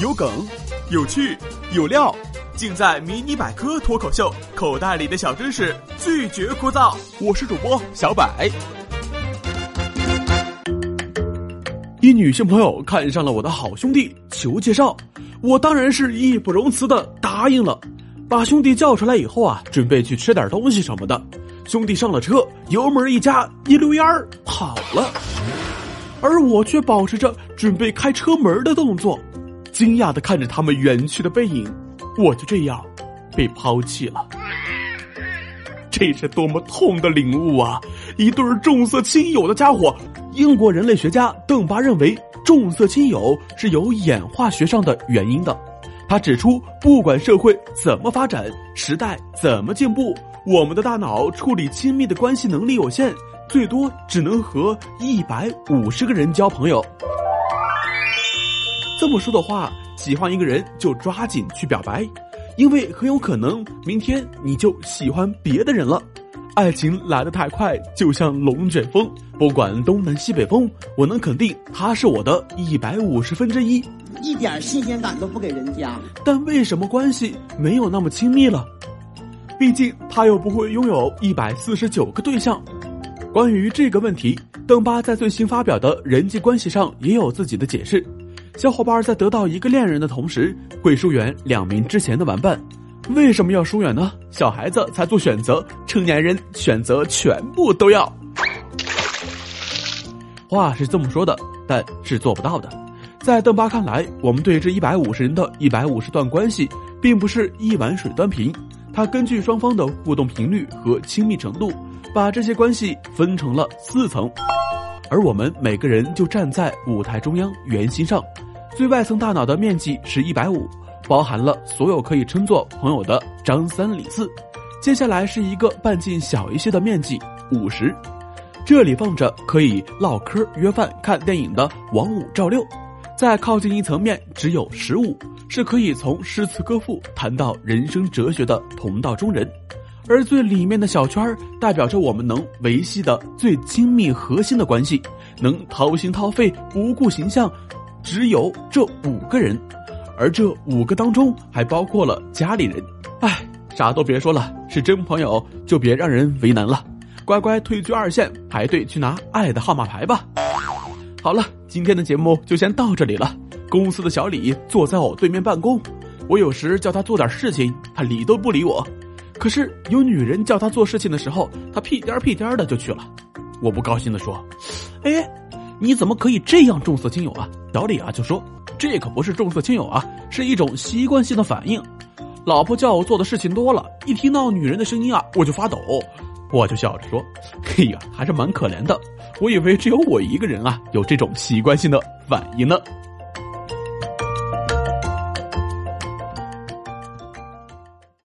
有梗，有趣，有料，尽在《迷你百科脱口秀》，口袋里的小知识拒绝枯燥。我是主播小百。一女性朋友看上了我的好兄弟，求介绍，我当然是义不容辞的答应了。把兄弟叫出来以后啊，准备去吃点东西什么的。兄弟上了车，油门一加，一溜烟儿跑了，而我却保持着准备开车门的动作，惊讶的看着他们远去的背影，我就这样被抛弃了。这是多么痛的领悟啊！一对重色轻友的家伙。英国人类学家邓巴认为，重色轻友是有演化学上的原因的。他指出，不管社会怎么发展，时代怎么进步。我们的大脑处理亲密的关系能力有限，最多只能和一百五十个人交朋友。这么说的话，喜欢一个人就抓紧去表白，因为很有可能明天你就喜欢别的人了。爱情来得太快，就像龙卷风，不管东南西北风，我能肯定他是我的一百五十分之一，一点新鲜感都不给人家。但为什么关系没有那么亲密了？毕竟他又不会拥有一百四十九个对象。关于这个问题，邓巴在最新发表的人际关系上也有自己的解释。小伙伴在得到一个恋人的同时，会疏远两名之前的玩伴。为什么要疏远呢？小孩子才做选择，成年人选择全部都要。话是这么说的，但是做不到的。在邓巴看来，我们对这一百五十人的一百五十段关系，并不是一碗水端平。他根据双方的互动频率和亲密程度，把这些关系分成了四层，而我们每个人就站在舞台中央圆心上，最外层大脑的面积是一百五，包含了所有可以称作朋友的张三李四。接下来是一个半径小一些的面积五十，这里放着可以唠嗑、约饭、看电影的王五赵六。再靠近一层面只有十五。是可以从诗词歌赋谈到人生哲学的同道中人，而最里面的小圈儿代表着我们能维系的最亲密核心的关系，能掏心掏肺不顾形象，只有这五个人，而这五个当中还包括了家里人。唉，啥都别说了，是真朋友就别让人为难了，乖乖退居二线，排队去拿爱的号码牌吧。好了，今天的节目就先到这里了。公司的小李坐在我对面办公，我有时叫他做点事情，他理都不理我。可是有女人叫他做事情的时候，他屁颠屁颠的就去了。我不高兴的说：“哎，你怎么可以这样重色轻友啊？”小李啊就说：“这可不是重色轻友啊，是一种习惯性的反应。老婆叫我做的事情多了，一听到女人的声音啊，我就发抖。”我就笑着说：“嘿呀，还是蛮可怜的。我以为只有我一个人啊，有这种习惯性的反应呢。”